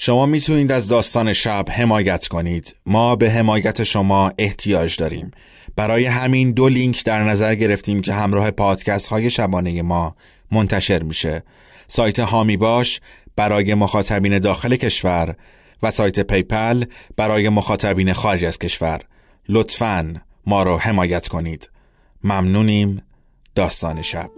شما می‌تونید از داستان شب حمایت کنید. ما به حمایت شما احتیاج داریم. برای همین دو لینک در نظر گرفتیم که همراه پادکست های شبانه ما منتشر میشه. سایت حامی باش برای مخاطبین داخل کشور و سایت PayPal برای مخاطبین خارج از کشور. لطفاً ما رو حمایت کنید. ممنونیم. داستان شب.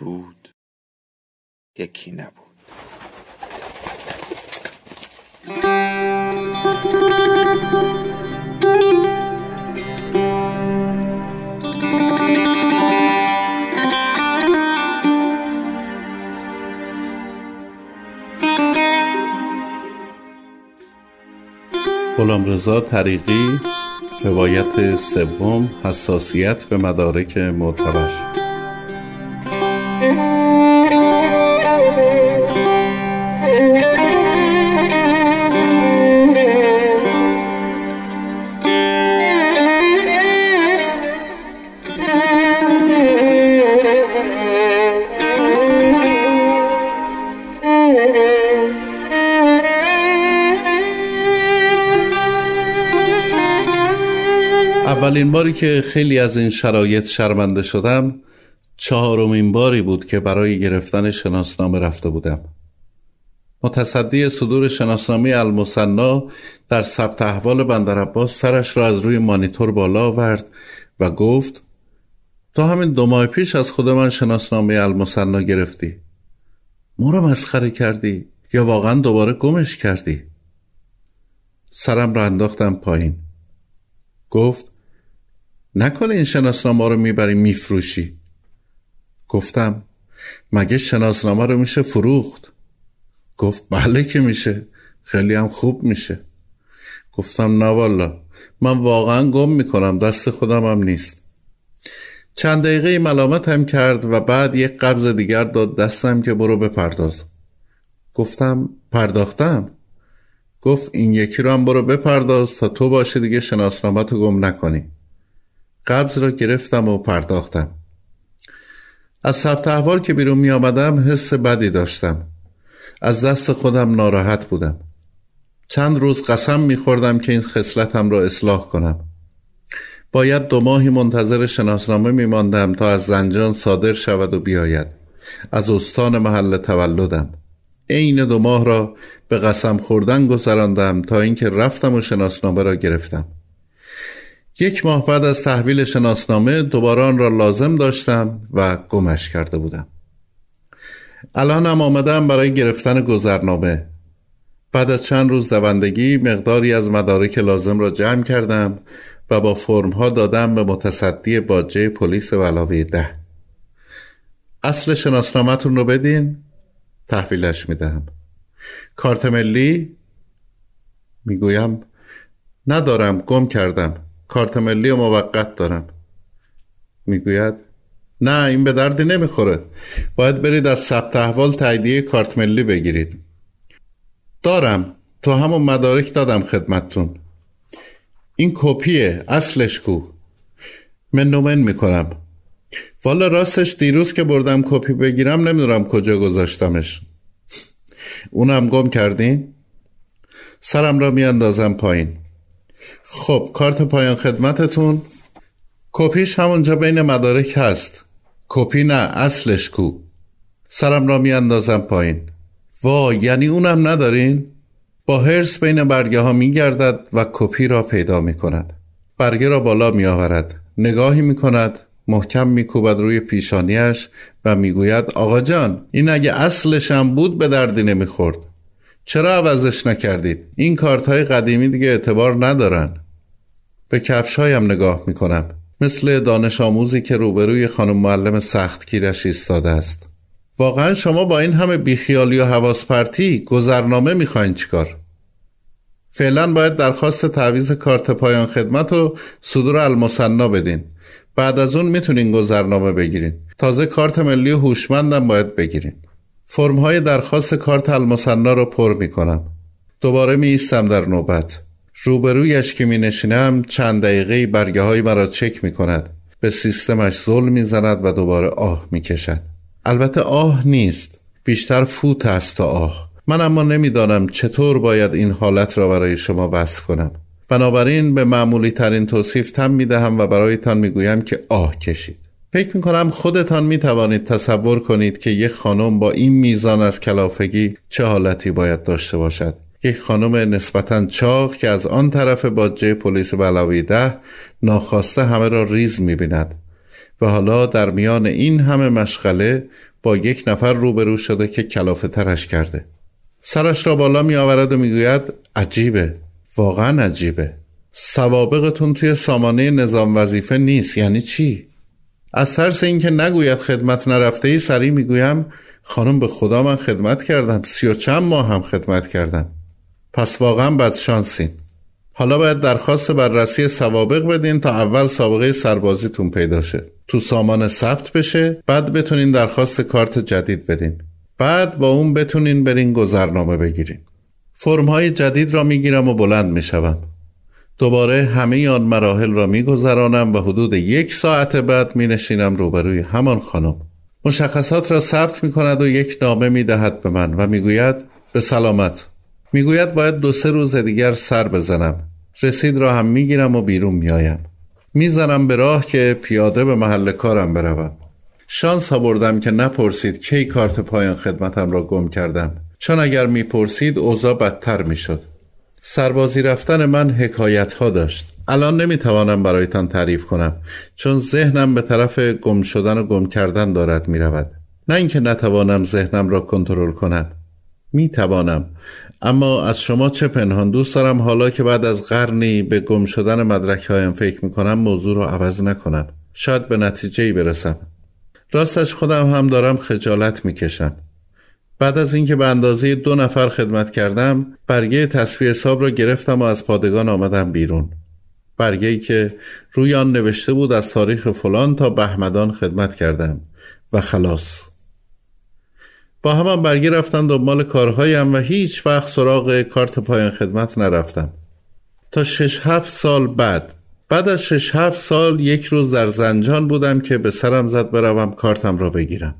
بود یکی نبود. غلامرضا طریقی روایت سوم حساسیت به مدارک معتبر. اولین باری که خیلی از این شرایط شرمنده شدم چهارمین باری بود که برای گرفتن شناسنامه رفته بودم. متصدی صدور شناسنامه المصنا در ثبت احوال بندر عباس سرش را از روی مانیتور بالا آورد و گفت تو همین دو ماه پیش از خود من شناسنامه المصنا گرفتی. ما را مسخره کردی یا واقعا دوباره گمش کردی؟ سرم را انداختم پایین. گفت نکنه این شناسنامه رو می‌بری میفروشی. گفتم مگه شناسنامه رو میشه فروخت؟ گفت بله که میشه. خیلی هم خوب میشه. گفتم نه والا. من واقعا گم می‌کنم دست خودم هم نیست. چند دقیقه ملامت هم کرد و بعد یک قبض دیگر داد دستم که برو بپرداز. گفتم پرداختم؟ گفت این یکی رو هم برو بپرداز تا تو باشه دیگه شناسنامه تو گم نکنی. قبض را گرفتم و پرداختم. از ثبت احوال که بیرون می آمدم حس بدی داشتم. از دست خودم ناراحت بودم. چند روز قسم می خوردم که این خصلتم را اصلاح کنم. باید دو ماهی منتظر شناسنامه می ماندم تا از زنجان صادر شود و بیاید. از استان محل تولدم. عین دو ماه را به قسم خوردن گذراندم تا اینکه رفتم و شناسنامه را گرفتم. یک ماه بعد از تحویل شناسنامه دوباره آن را لازم داشتم و گمش کرده بودم. الانم آمدم برای گرفتن گذرنامه. بعد از چند روز دوندگی مقداری از مدارک لازم را جمع کردم و با فرم ها دادم به متصدی باجه پلیس ولاوی ده. اصل شناسنامهتون رو بدین تحویلش می‌دهم. کارت ملی؟ می‌گویم ندارم گم کردم. کارت ملی و موقت دارم. می‌گوید نه این به دردی نمی‌خوره. باید برید از ثبت احوال تاییدیه کارت ملی بگیرید. دارم. تو همون مدارک دادم خدمتتون. این کپیه. اصلش کو. من نومن می‌کنم. والا راستش دیروز که بردم کپی بگیرم نمی‌دونم کجا گذاشتمش. اونم گم کردین؟ سرم را میاندازم پایین. خب کارت پایان خدمتتون. کپیش همونجا بین مدارک هست. کپی نه اصلش کو. سرم را میاندازم پایین. وا یعنی اونم ندارین؟ با هرس بین برگه ها می گردد و کپی را پیدا می کند برگه را بالا می آورد نگاهی می کند محکم می کوبد روی پیشانیش و می‌گوید آقا جان این اگه اصلشم بود به دردی نمی‌خورد. چرا عوضش نکردید؟ این کارت های قدیمی دیگه اعتبار ندارن. به کفش هایم نگاه می‌کنم. مثل دانش آموزی که روبروی خانم معلم سختگیرش ایستاده است. واقعا شما با این همه بیخیالی و حواس پرتی گذرنامه می‌خواین چیکار؟ فعلا باید درخواست تعویز کارت پایان خدمت و صدور المصنا بدین. بعد از اون می‌تونین گذرنامه بگیرین. تازه کارت ملی هوشمندم باید بگیرین. فرم های درخواست کارت المصنا رو پر می‌کنم. دوباره می ایستم در نوبت. روبرویش که می نشینم چند دقیقه برگه های مرا چک می کند به سیستمش ظلم می زند و دوباره آه می کشد البته آه نیست. بیشتر فوت است تا آه. من اما نمی‌دانم چطور باید این حالت را برای شما وصف کنم. بنابراین به معمولی ترین توصیف تم می دهم و برایتان می گویم که آه کشید. فکر می کنم خودتان می توانید تصور کنید که یک خانم با این میزان از کلافگی چه حالتی باید داشته باشد. یک خانم نسبتا چاق که از آن طرف باجه پلیس بلاوی ده ناخواسته همه را ریز می بیند و حالا در میان این همه مشغله با یک نفر روبرو شده که کلافه ترش کرده. سرش را بالا می آورد و می گوید عجیبه واقعا عجیبه. سوابقتون توی سامانه نظام وظیفه نیست یعنی چی؟ از ترس اینکه نگوید خدمت نرفته ای سریع می‌گویم خانم به خدا من خدمت کردم. سی و چند ماه هم خدمت کردم. پس واقعا بد شانسین. حالا باید درخواست بررسی سوابق بدین تا اول سابقه سربازیتون پیدا شه. تو سامان ثبت بشه بعد بتونین درخواست کارت جدید بدین. بعد با اون بتونین برین گذرنامه بگیرین. فرم های جدید را می‌گیرم و بلند می‌شوم. دوباره همه آن مراحل را میگذرانم و حدود یک ساعت بعد می نشینم روبروی همان خانم. مشخصات را ثبت می کند و یک نامه می دهد به من و می‌گوید به سلامت. می‌گوید باید دو سه روز دیگر سر بزنم. رسید را هم می‌گیرم و بیرون میآیم. می‌زنم به راه که پیاده به محل کارم بروم. شانس بردم که نپرسید کی کارت پایان خدمتم را گم کردم چون اگر می‌پرسید اوضاع بدتر می‌شد. سربازی رفتن من حکایت ها داشت. الان نمی‌توانم برایتان تعریف کنم چون ذهنم به طرف گم شدن و گم کردن دارد می‌رود. نه اینکه نتوانم ذهنم را کنترل کنم. می‌توانم اما از شما چه پنهان. دوست دارم حالا که بعد از قرنی به گم شدن مدرک هایم فکر می‌کنم موضوع رو عوض نکنم. شاید به نتیجه برسم. راستش خودم هم دارم خجالت می‌کشم. بعد از اینکه به اندازه دو نفر خدمت کردم برگه تصفیه حساب را گرفتم و از پادگان آمدم بیرون. برگه ای که روی آن نوشته بود از تاریخ فلان تا بهمدان خدمت کردم و خلاص. با همان برگه رفتن دنبال کارهایم و هیچ وقت سراغ کارت پایان خدمت نرفتم. تا شش هفت سال بعد بعد از شش هفت سال یک روز در زنجان بودم که به سرم زد بروم کارتم را بگیرم.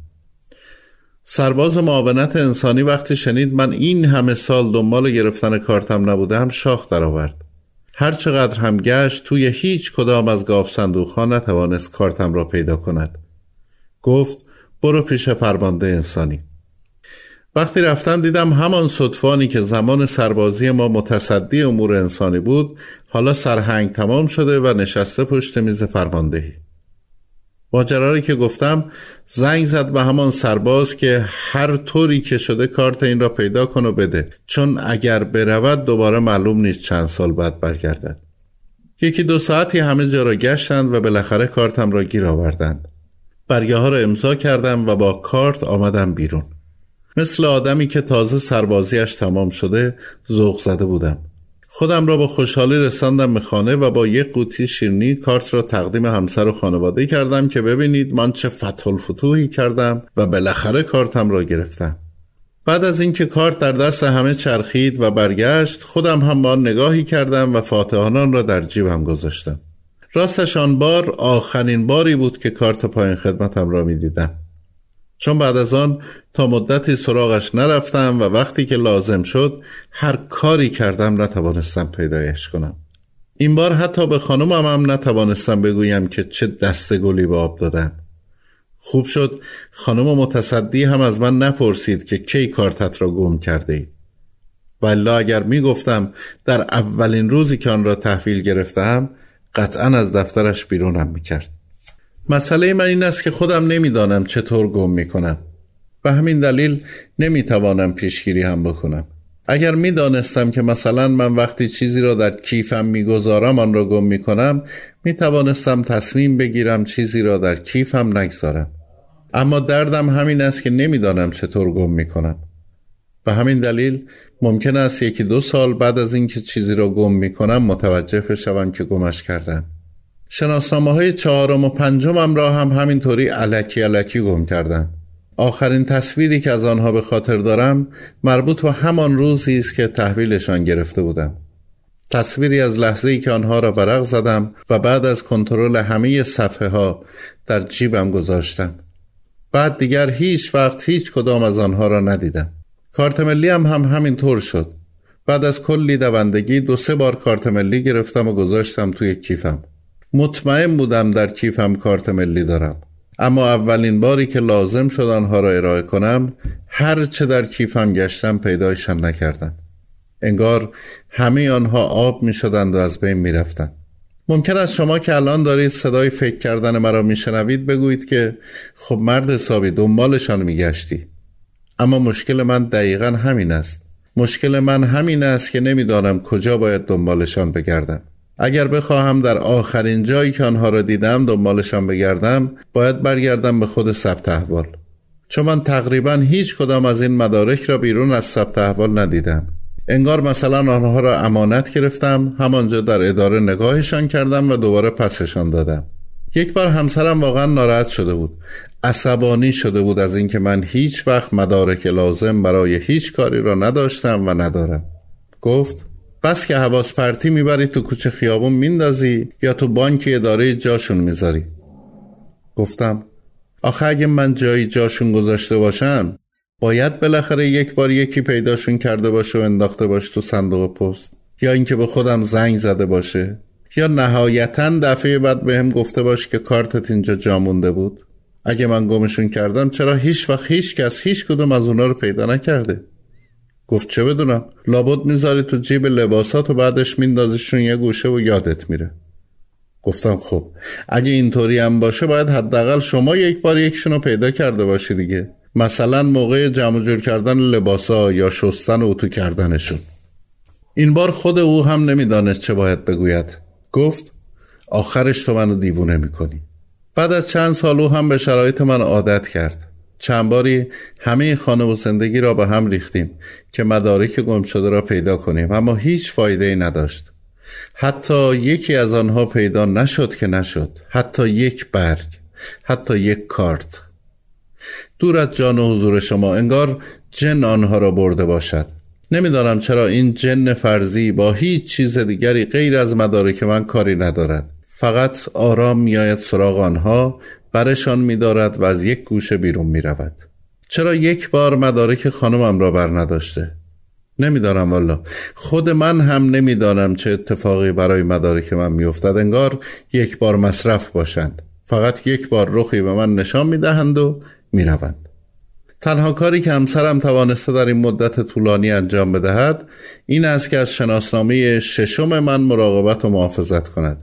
سرباز معاونت انسانی وقتی شنید من این همه سال دنبال گرفتن کارتم نبودم شاخ درآورد. هر چقدر هم گشت توی هیچ کدام از گاف صندوق نتوانست کارتم را پیدا کند. گفت برو پیش فرمانده انسانی. وقتی رفتم دیدم همان صدفانی که زمان سربازی ما متصدی امور انسانی بود حالا سرهنگ تمام شده و نشسته پشت میز فرماندهی. ماجرا که گفتم زنگ زد به همان سرباز که هر طوری که شده کارت این را پیدا کن و بده. چون اگر برود دوباره معلوم نیست چند سال بعد برگردد. یکی دو ساعتی همه جا را گشتند و بالاخره کارتم را گیر آوردند. برگه ها را امضا کردم و با کارت آمدم بیرون. مثل آدمی که تازه سربازیش تمام شده ذوق زده بودم. خودم را با خوشحالی رساندم به خانه و با یک قوطی شیرنی کارت را تقدیم همسر و خانواده کردم که ببینید من چه فتح الفتوحی کردم و بالاخره کارتم را گرفتم. بعد از اینکه کارت در دست همه چرخید و برگشت خودم هم با نگاهی کردم و فاتحانان را در جیبم گذاشتم. راستش آن بار آخرین باری بود که کارت پایین خدمتم را می دیدم چون بعد از آن تا مدتی سراغش نرفتم و وقتی که لازم شد هر کاری کردم نتوانستم پیدایش کنم. این بار حتی به خانمم هم نتوانستم بگویم که چه دست گلی به آب دادم. خوب شد خانم متصدی هم از من نپرسید که کی کارتت را گم کرده ای. ولی اگر می گفتم در اولین روزی که آن را تحویل گرفتم قطعا از دفترش بیرونم می کرد مسئله من این است که خودم نمی‌دانم چطور گم می‌کنم به همین دلیل نمی‌توانم پیشگیری هم بکنم. اگر می‌دانستم که مثلا من وقتی چیزی را در کیفم می‌گذارم آن را گم می‌کنم می توانستم تصمیم بگیرم چیزی را در کیفم نگذارم. اما دردم همین است که نمی‌دانم چطور گم می کنم به همین دلیل ممکن است یکی دو سال بعد از اینکه چیزی را گم می کنم متوجه بشوم که گمش کردم. شناسنامه های چهارم و پنجمم را هم همینطوری علکی علکی گم کردم. آخرین تصویری که از آنها به خاطر دارم مربوط به همان روزی است که تحویلشان گرفته بودم. تصویری از لحظه ای که آنها را ورق زدم و بعد از کنترل همه صفحه ها در جیبم گذاشتم. بعد دیگر هیچ وقت هیچ کدام از آنها را ندیدم. کارت ملی هم, هم همین طور شد. بعد از کلی دوندگی دو سه بار کارت ملی گرفتم و گذاشتم توی کیفم. مطمئن بودم در کیفم کارت ملی دارم. اما اولین باری که لازم شد آنها را ارائه کنم هر چه در کیفم گشتم پیدایشان نکردم انگار همه آنها آب می شدند و از بین می رفتند. ممکن است شما که الان دارید صدای فکر کردن مرا میشنوید بگویید که خب مرد حسابی دنبالشان میگشتی. اما مشکل من دقیقا همین است. مشکل من همین است که نمی‌دانم کجا باید دنبالشان بگردم. اگر بخواهم در آخرین جایی که آنها را دیدم دنبالشان بگردم باید برگردم به خود ثبت احوال. چون من تقریبا هیچ کدام از این مدارک را بیرون از ثبت احوال ندیدم. انگار مثلا آنها را امانت گرفتم همانجا در اداره نگاهشان کردم و دوباره پسشان دادم. یک بار همسرم واقعا ناراحت شده بود. عصبانی شده بود از اینکه من هیچ وقت مدارک لازم برای هیچ کاری را نداشتم و ندارم. گفت بس که حواس پرتی می‌بری تو کوچه خیابون میندازی یا تو بانک اداره جاشون می‌ذاری. گفتم آخه اگه من جایی جاشون گذاشته باشم باید بالاخره یک بار یکی پیداشون کرده باشه و انداخته باشه تو صندوق پست. یا اینکه به خودم زنگ زده باشه. یا نهایتا دفعه بعد بهم هم گفته باشه که کارتت اینجا جا مونده بود. اگه من گمشون کردم چرا هیچ وقت هیچ کس هیچ کدوم از اونا رو پیدا نکرده؟ گفت چه بدونم؟ لابد می‌ذاری تو جیب لباسات و بعدش میندازیشون یه گوشه و یادت میره. گفتم خب اگه اینطوری هم باشه باید حداقل شما یک بار یکشون رو پیدا کرده باشی دیگه. مثلا موقع جمع جور کردن لباسا یا شستن و اتو کردنشون. این بار خود او هم نمی‌دانست چه باید بگوید. گفت آخرش تو منو دیوونه می‌کنی. بعد از چند سال او هم به شرایط من عادت کرد. چند باری همه خانه و زندگی را به هم ریختیم که مدارک گم شده را پیدا کنیم اما هیچ فایده ای نداشت. حتی یکی از آنها پیدا نشد که نشد. حتی یک برگ حتی یک کارت. دور از جان و حضور شما انگار جن آنها را برده باشد. نمی‌دانم چرا این جن فرضی با هیچ چیز دیگری غیر از مدارک من کاری ندارد. فقط آرام میآید سراغ آنها برشان میدارد و از یک گوشه بیرون می رود. چرا یک بار مدارک خانمم را بر نداشته؟ نمی‌دانم والا خود من هم نمی‌دانم چه اتفاقی برای مدارک من میافتد. انگار یک بار مصرف باشند. فقط یک بار رخی به من نشان می‌دهند و می‌روند. تنها کاری که همسرم توانسته در این مدت طولانی انجام بدهد این است که از شناسنامه ششم من مراقبت و محافظت کند.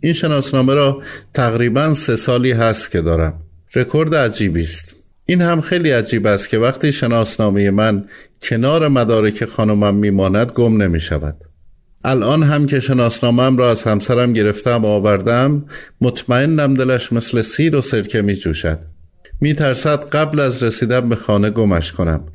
این شناسنامه را تقریبا سه سالی هست که دارم. رکورد عجیبی است. این هم خیلی عجیب است که وقتی شناسنامه من کنار مدارک خانمم میماند گم نمی شود الان هم که شناسنامم را از همسرم گرفتم و آوردم مطمئنم دلش مثل سیر و سرکه می جوشد می ترسد قبل از رسیدن به خانه گمش کنم.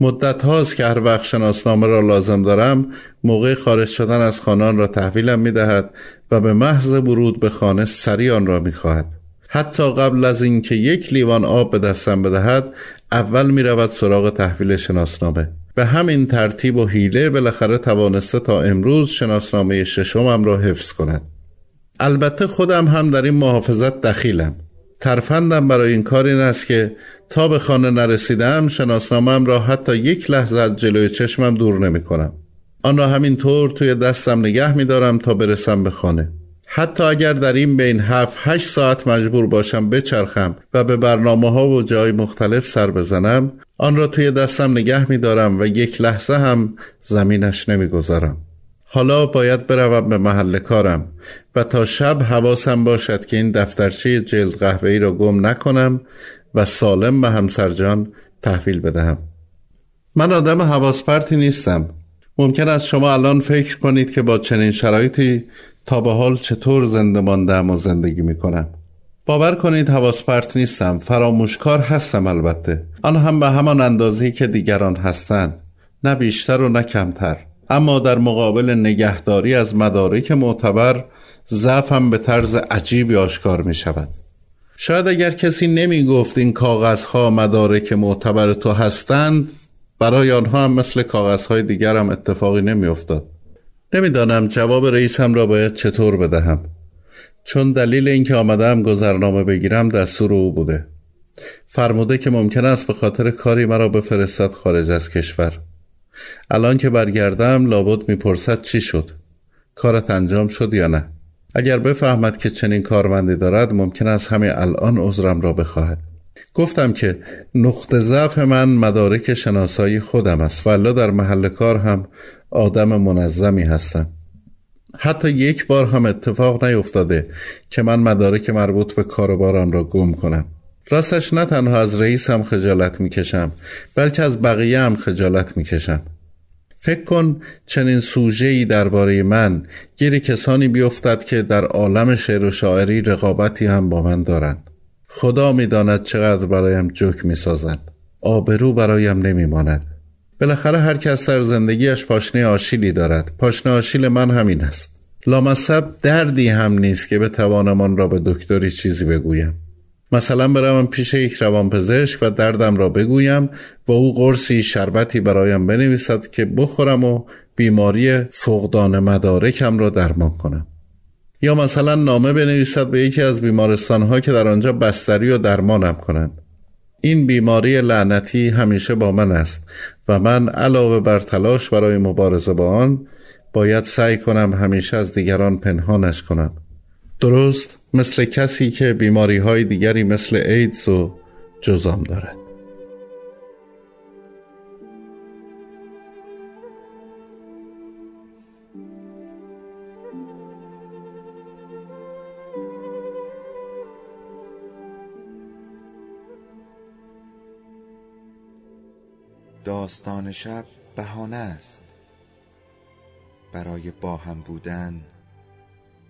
مدت هاست که هر وقت شناسنامه را لازم دارم موقع خارج شدن از خانه را تحویلم می دهد و به محض ورود به خانه سری آن را می خواهد. حتی قبل از اینکه یک لیوان آب به دستم بدهد اول می رود سراغ تحویل شناسنامه. به همین ترتیب و حیله بالاخره توانسته تا امروز شناسنامه ششمم را حفظ کند. البته خودم هم در این محافظت دخیلم. ترفندم برای این کار این است که تا به خانه نرسیدم شناسنامم را حتی یک لحظه از جلوی چشمم دور نمی کنم. آن را همین طور توی دستم نگه می دارم تا برسم به خانه. حتی اگر در این بین هفت هشت ساعت مجبور باشم بچرخم و به برنامه ها و جای مختلف سر بزنم آن را توی دستم نگه می دارم و یک لحظه هم زمینش نمی گذارم. حالا باید بروم به محل کارم و تا شب حواسم باشد که این دفترچه جلد قهوه‌ای را گم نکنم و سالم به همسر جان تحویل بدهم. من آدم حواس پرتی نیستم. ممکن است شما الان فکر کنید که با چنین شرایطی تا به حال چطور زنده ماندم و زندگی می‌کنم. باور کنید حواس پرت نیستم. فراموشکار هستم البته. آن هم به همان اندازه که دیگران هستند. نه بیشتر و نه کمتر. اما در مقابل نگهداری از مدارک معتبر ضعفم به طرز عجیبی آشکار می شود شاید اگر کسی نمی گفت این کاغذها مدارک معتبر تو هستند برای آنها هم مثل کاغذهای دیگر هم اتفاقی نمی افتاد نمی‌دانم جواب رئیسم را باید چطور بدهم. چون دلیل اینکه آمدم گذرنامه بگیرم دستور او بوده. فرموده که ممکن است به خاطر کاری مرا بفرستد خارج از کشور. الان که برگردم لابد می‌پرسد چی شد؟ کارت انجام شد یا نه؟ اگر بفهمد که چنین کارمندی دارد ممکن است همه الان عذرم را بخواهد. گفتم که نقطه ضعف من مدارک شناسایی خودم است و در محل کار هم آدم منظمی هستم. حتی یک بار هم اتفاق نیفتاده که من مدارک مربوط به کاروباران را گم کنم. راستش نه تنها از رئیس هم خجالت می‌کشم بلکه از بقیه هم خجالت می‌کشم. فکر کن چنین سوژه‌ای درباره من گیر کسانی بیفتد که در عالم شعر و شاعری رقابتی هم با من دارند. خدا می‌داند چقدر برایم جوک می‌سازند آبرو برایم نمیماند. بالاخره هر کس در زندگیش پاشنه آشیلی دارد. پاشنه آشیل من همین است. لامصب دردی هم نیست که بتوانم آن را به دکتری چیزی بگویم. مثلا بروم پیش یک روانپزشک و دردم را بگویم و او قرصی شربتی برایم بنویسد که بخورم و بیماری فقدان مدارکم را درمان کنم. یا مثلا نامه بنویسد به یکی از بیمارستانها که در آنجا بستری و درمانم کنند. این بیماری لعنتی همیشه با من است و من علاوه بر تلاش برای مبارزه با آن باید سعی کنم همیشه از دیگران پنهانش کنم. درست مثل کسی که بیماری های دیگری مثل ایدز و جزام دارد داستان شب بهانه است. برای با هم بودن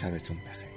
شبتون بخیر.